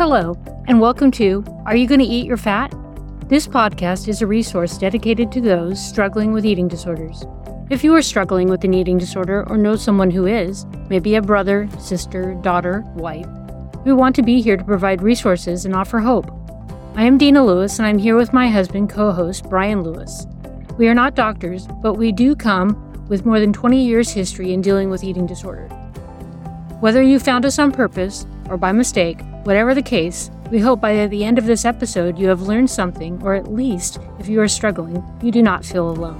Hello, and welcome to Are You Going to Eat Your Fat? This podcast is a resource dedicated to those struggling with eating disorders. If you are struggling with an eating disorder or know someone who is, maybe a brother, sister, daughter, wife, we want to be here to provide resources and offer hope. I am Deena Lewis, and I'm here with my husband, co host Brian Lewis. We are not doctors, but we do come with more than 20 years' history in dealing with eating disorder. Whether you found us on purpose or by mistake, whatever the case, we hope by the end of this episode you have learned something, or at least, if you are struggling, you do not feel alone.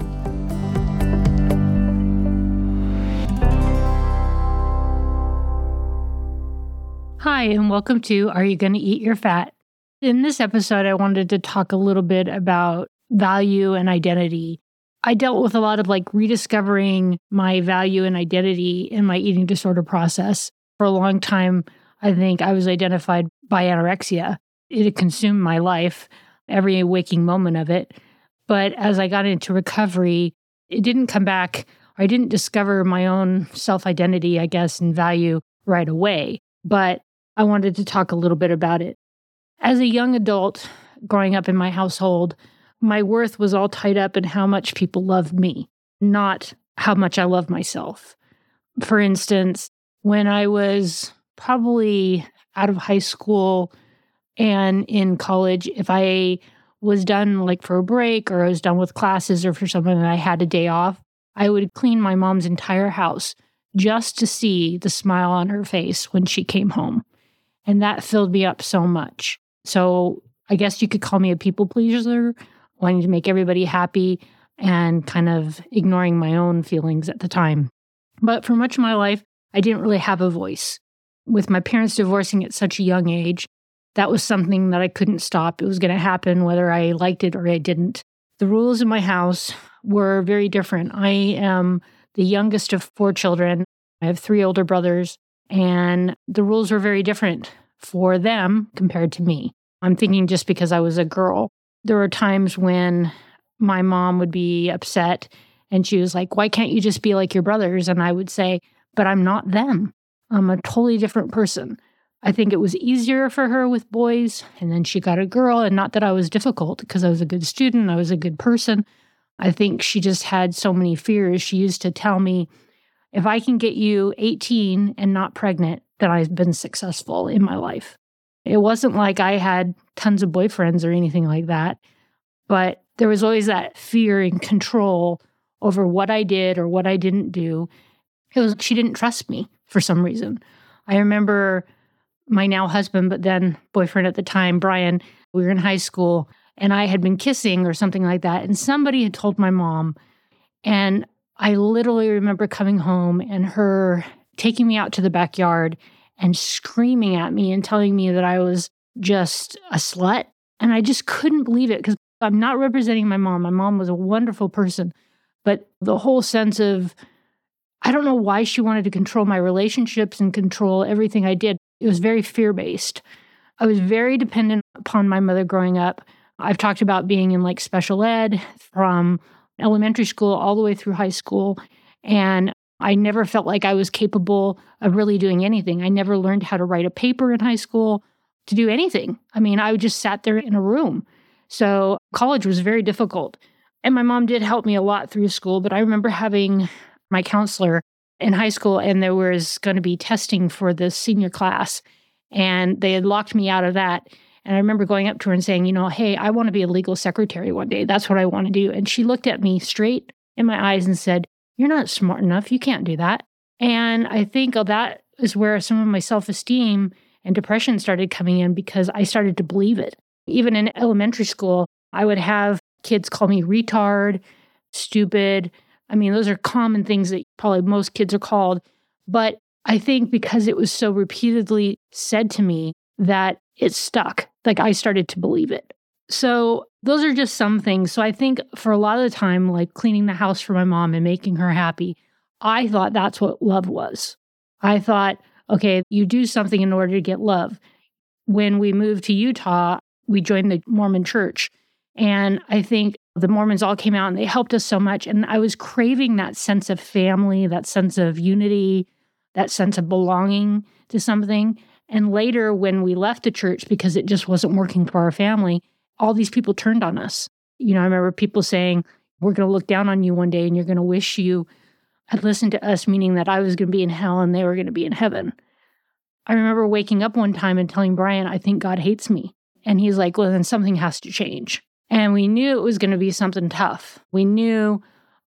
Hi, and welcome to Are You Going to Eat Your Fat? In this episode, I wanted to talk a little bit about value and identity. I dealt with a lot of like rediscovering my value and identity in my eating disorder process. For a long time, I think I was identified by anorexia. It had consumed my life, every waking moment of it. But as I got into recovery, it didn't come back. I didn't discover my own self identity, I guess, and value right away. But I wanted to talk a little bit about it. As a young adult growing up in my household, my worth was all tied up in how much people loved me, not how much I love myself. For instance, when I was probably out of high school and in college, if I was done like for a break or I was done with classes or for something and I had a day off, I would clean my mom's entire house just to see the smile on her face when she came home. And that filled me up so much. So I guess you could call me a people pleaser, wanting to make everybody happy and kind of ignoring my own feelings at the time. But for much of my life, I didn't really have a voice. With my parents divorcing at such a young age, that was something that I couldn't stop. It was going to happen whether I liked it or I didn't. The rules in my house were very different. I am the youngest of four children. I have three older brothers, and the rules were very different for them compared to me. I'm thinking just because I was a girl. There were times when my mom would be upset and she was like, Why can't you just be like your brothers? And I would say, But I'm not them. I'm a totally different person. I think it was easier for her with boys. And then she got a girl. And not that I was difficult because I was a good student, I was a good person. I think she just had so many fears. She used to tell me, If I can get you 18 and not pregnant, then I've been successful in my life. It wasn't like I had tons of boyfriends or anything like that, but there was always that fear and control over what I did or what I didn't do. It was she didn't trust me for some reason. I remember my now husband, but then boyfriend at the time, Brian, we were in high school and I had been kissing or something like that. And somebody had told my mom. And I literally remember coming home and her taking me out to the backyard and screaming at me and telling me that I was just a slut. And I just couldn't believe it because I'm not representing my mom. My mom was a wonderful person. But the whole sense of, I don't know why she wanted to control my relationships and control everything I did. It was very fear based. I was very dependent upon my mother growing up. I've talked about being in like special ed from elementary school all the way through high school. And I never felt like I was capable of really doing anything. I never learned how to write a paper in high school, to do anything. I mean, I would just sat there in a room. So college was very difficult. And my mom did help me a lot through school, but I remember having my counselor in high school and there was going to be testing for the senior class and they had locked me out of that. And I remember going up to her and saying, you know, hey, I want to be a legal secretary one day. That's what I want to do. And she looked at me straight in my eyes and said, you're not smart enough. You can't do that. And I think oh, that is where some of my self esteem and depression started coming in because I started to believe it. Even in elementary school, I would have kids call me retard, stupid. I mean, those are common things that probably most kids are called. But I think because it was so repeatedly said to me that it stuck, like I started to believe it. So those are just some things. So I think for a lot of the time, like cleaning the house for my mom and making her happy, I thought that's what love was. I thought, okay, you do something in order to get love. When we moved to Utah, we joined the Mormon church. And I think the Mormons all came out and they helped us so much. And I was craving that sense of family, that sense of unity, that sense of belonging to something. And later, when we left the church because it just wasn't working for our family, all these people turned on us. You know, I remember people saying, We're going to look down on you one day and you're going to wish you had listened to us, meaning that I was going to be in hell and they were going to be in heaven. I remember waking up one time and telling Brian, I think God hates me. And he's like, Well, then something has to change. And we knew it was going to be something tough. We knew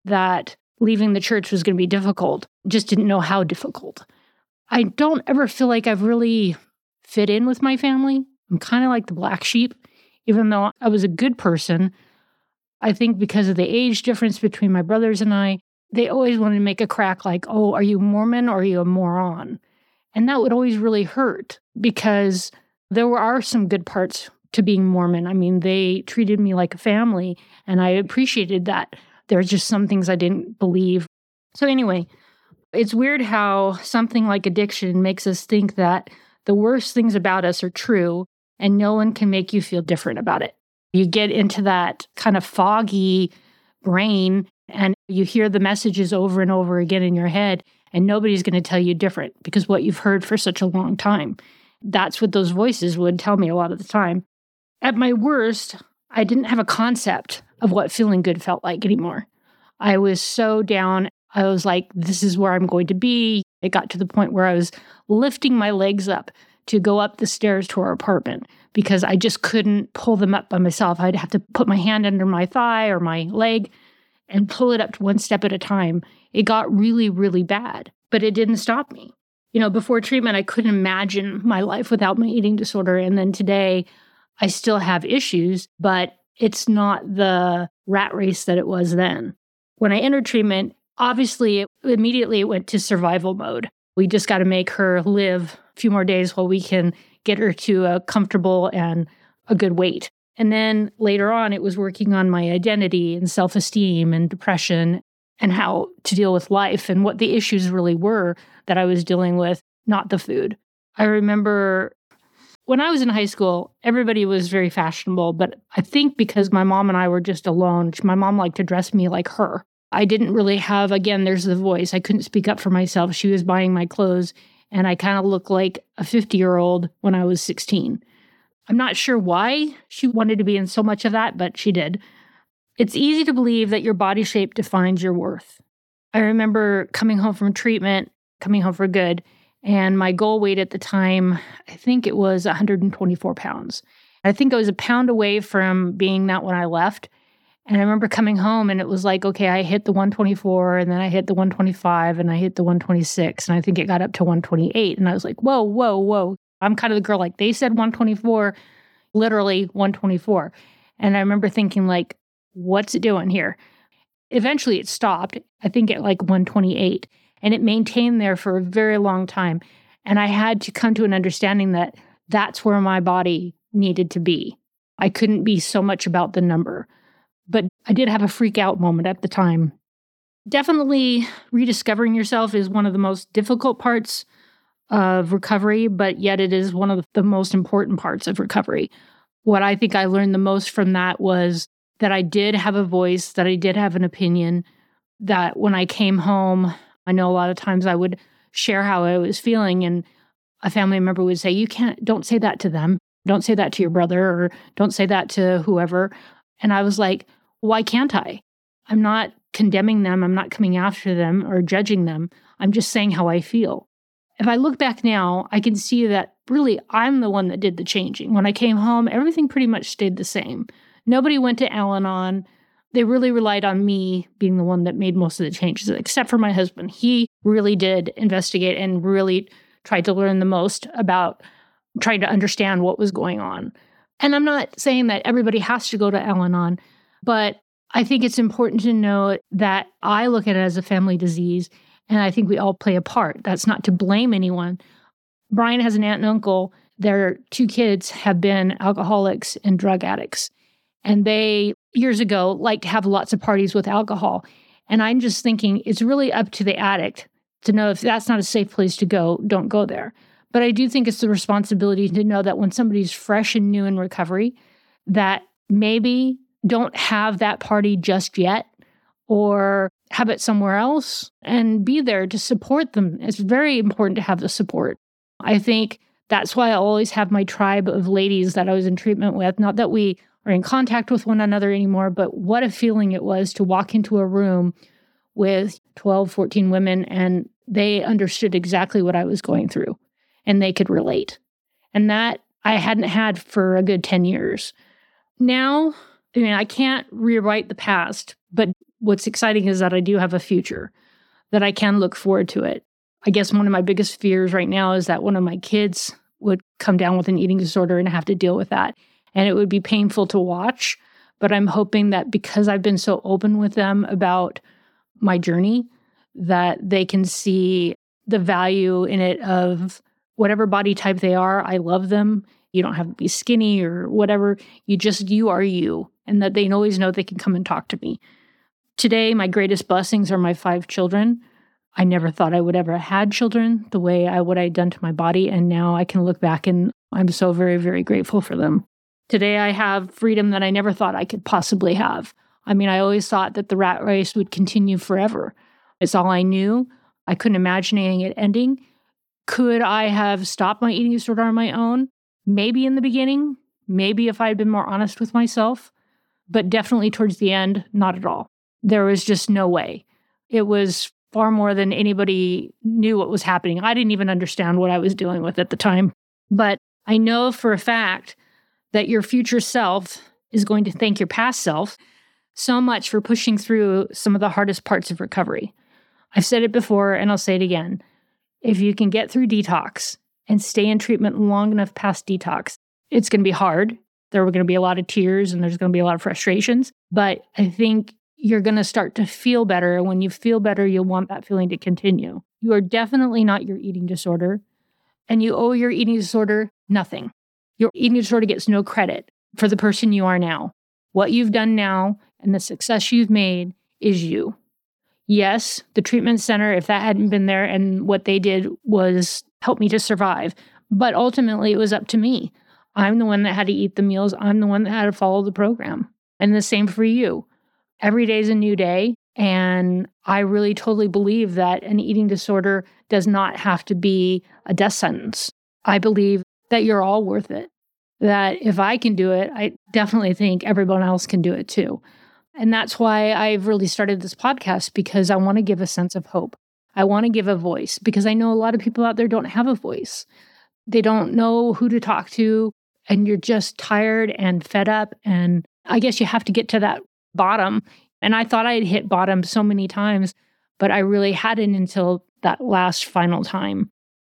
that leaving the church was going to be difficult, just didn't know how difficult. I don't ever feel like I've really fit in with my family. I'm kind of like the black sheep, even though I was a good person. I think because of the age difference between my brothers and I, they always wanted to make a crack like, oh, are you Mormon or are you a moron? And that would always really hurt because there are some good parts to being Mormon. I mean, they treated me like a family and I appreciated that. There's just some things I didn't believe. So, anyway, it's weird how something like addiction makes us think that the worst things about us are true and no one can make you feel different about it. You get into that kind of foggy brain and you hear the messages over and over again in your head, and nobody's going to tell you different because what you've heard for such a long time. That's what those voices would tell me a lot of the time. At my worst, I didn't have a concept of what feeling good felt like anymore. I was so down I was like, this is where I'm going to be. It got to the point where I was lifting my legs up to go up the stairs to our apartment because I just couldn't pull them up by myself. I'd have to put my hand under my thigh or my leg and pull it up one step at a time. It got really, really bad, but it didn't stop me. You know, before treatment, I couldn't imagine my life without my eating disorder. And then today, I still have issues, but it's not the rat race that it was then. When I entered treatment, Obviously, immediately it went to survival mode. We just got to make her live a few more days while we can get her to a comfortable and a good weight. And then later on, it was working on my identity and self esteem and depression and how to deal with life and what the issues really were that I was dealing with, not the food. I remember when I was in high school, everybody was very fashionable, but I think because my mom and I were just alone, my mom liked to dress me like her. I didn't really have, again, there's the voice. I couldn't speak up for myself. She was buying my clothes, and I kind of looked like a 50 year old when I was 16. I'm not sure why she wanted to be in so much of that, but she did. It's easy to believe that your body shape defines your worth. I remember coming home from treatment, coming home for good, and my goal weight at the time, I think it was 124 pounds. I think I was a pound away from being that when I left. And I remember coming home and it was like, okay, I hit the 124 and then I hit the 125 and I hit the 126 and I think it got up to 128. And I was like, whoa, whoa, whoa. I'm kind of the girl like they said 124, literally 124. And I remember thinking, like, what's it doing here? Eventually it stopped, I think at like 128. And it maintained there for a very long time. And I had to come to an understanding that that's where my body needed to be. I couldn't be so much about the number. But I did have a freak out moment at the time. Definitely rediscovering yourself is one of the most difficult parts of recovery, but yet it is one of the most important parts of recovery. What I think I learned the most from that was that I did have a voice, that I did have an opinion, that when I came home, I know a lot of times I would share how I was feeling, and a family member would say, You can't, don't say that to them. Don't say that to your brother, or don't say that to whoever. And I was like, why can't I? I'm not condemning them. I'm not coming after them or judging them. I'm just saying how I feel. If I look back now, I can see that really I'm the one that did the changing. When I came home, everything pretty much stayed the same. Nobody went to Al Anon. They really relied on me being the one that made most of the changes, except for my husband. He really did investigate and really tried to learn the most about trying to understand what was going on. And I'm not saying that everybody has to go to Al Anon, but I think it's important to know that I look at it as a family disease, and I think we all play a part. That's not to blame anyone. Brian has an aunt and uncle. Their two kids have been alcoholics and drug addicts. And they, years ago, liked to have lots of parties with alcohol. And I'm just thinking it's really up to the addict to know if that's not a safe place to go, don't go there. But I do think it's the responsibility to know that when somebody's fresh and new in recovery, that maybe don't have that party just yet or have it somewhere else and be there to support them. It's very important to have the support. I think That's why I always have my tribe of ladies that I was in treatment with. Not that we are in contact with one another anymore, but what a feeling it was to walk into a room with 12, 14 women and they understood exactly what I was going through and they could relate. And that I hadn't had for a good 10 years. Now, I mean, I can't rewrite the past, but what's exciting is that I do have a future, that I can look forward to it. I guess one of my biggest fears right now is that one of my kids would come down with an eating disorder and have to deal with that. And it would be painful to watch. But I'm hoping that because I've been so open with them about my journey, that they can see the value in it of whatever body type they are. I love them. You don't have to be skinny or whatever. You just, you are you. And that they always know they can come and talk to me. Today, my greatest blessings are my five children. I never thought I would ever have had children the way I what I'd done to my body. And now I can look back and I'm so very, very grateful for them. Today I have freedom that I never thought I could possibly have. I mean, I always thought that the rat race would continue forever. It's all I knew. I couldn't imagine it ending. Could I have stopped my eating disorder on my own? Maybe in the beginning, maybe if I had been more honest with myself, but definitely towards the end, not at all. There was just no way. It was far more than anybody knew what was happening. I didn't even understand what I was dealing with at the time. But I know for a fact that your future self is going to thank your past self so much for pushing through some of the hardest parts of recovery. I've said it before and I'll say it again. If you can get through detox and stay in treatment long enough past detox, it's going to be hard. There are going to be a lot of tears and there's going to be a lot of frustrations. But I think you're going to start to feel better. And when you feel better, you'll want that feeling to continue. You are definitely not your eating disorder, and you owe your eating disorder nothing. Your eating disorder gets no credit for the person you are now. What you've done now and the success you've made is you. Yes, the treatment center, if that hadn't been there and what they did was help me to survive, but ultimately it was up to me. I'm the one that had to eat the meals, I'm the one that had to follow the program. And the same for you. Every day is a new day. And I really totally believe that an eating disorder does not have to be a death sentence. I believe that you're all worth it. That if I can do it, I definitely think everyone else can do it too. And that's why I've really started this podcast because I want to give a sense of hope. I want to give a voice because I know a lot of people out there don't have a voice. They don't know who to talk to, and you're just tired and fed up. And I guess you have to get to that bottom. And I thought I had hit bottom so many times, but I really hadn't until that last final time.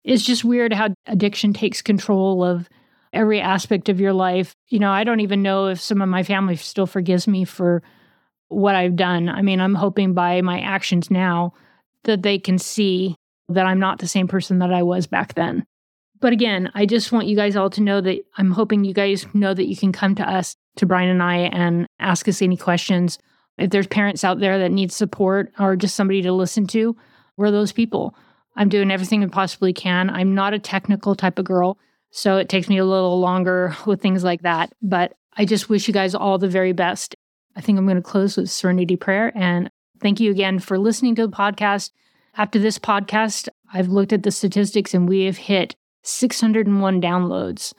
It's just weird how addiction takes control of every aspect of your life. You know, I don't even know if some of my family still forgives me for what I've done. I mean, I'm hoping by my actions now that they can see that I'm not the same person that I was back then. But again, I just want you guys all to know that I'm hoping you guys know that you can come to us, to Brian and I, and ask us any questions. If there's parents out there that need support or just somebody to listen to, we're those people. I'm doing everything I possibly can. I'm not a technical type of girl, so it takes me a little longer with things like that. But I just wish you guys all the very best. I think I'm going to close with Serenity Prayer. And thank you again for listening to the podcast. After this podcast, I've looked at the statistics and we have hit 601 downloads.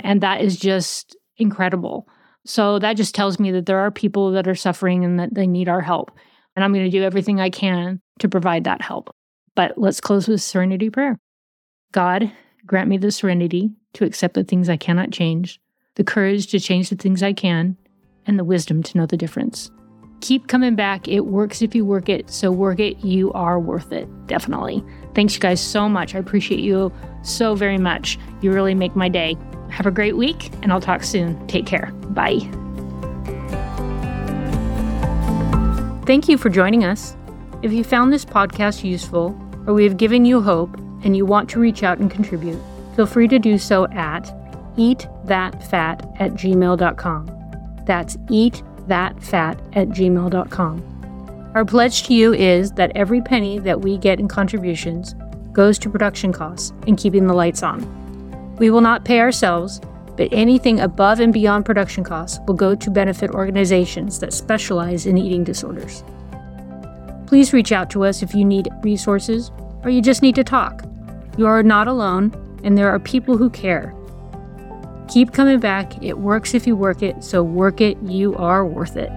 And that is just incredible. So that just tells me that there are people that are suffering and that they need our help. And I'm going to do everything I can to provide that help. But let's close with serenity prayer. God, grant me the serenity to accept the things I cannot change, the courage to change the things I can, and the wisdom to know the difference. Keep coming back. It works if you work it. So work it. You are worth it. Definitely. Thanks, you guys, so much. I appreciate you so very much. You really make my day. Have a great week, and I'll talk soon. Take care. Bye. Thank you for joining us. If you found this podcast useful, or we have given you hope, and you want to reach out and contribute, feel free to do so at eatthatfat at gmail.com. That's eatthatfat at gmail.com. Our pledge to you is that every penny that we get in contributions goes to production costs and keeping the lights on. We will not pay ourselves, but anything above and beyond production costs will go to benefit organizations that specialize in eating disorders. Please reach out to us if you need resources or you just need to talk. You are not alone, and there are people who care. Keep coming back. It works if you work it, so work it. You are worth it.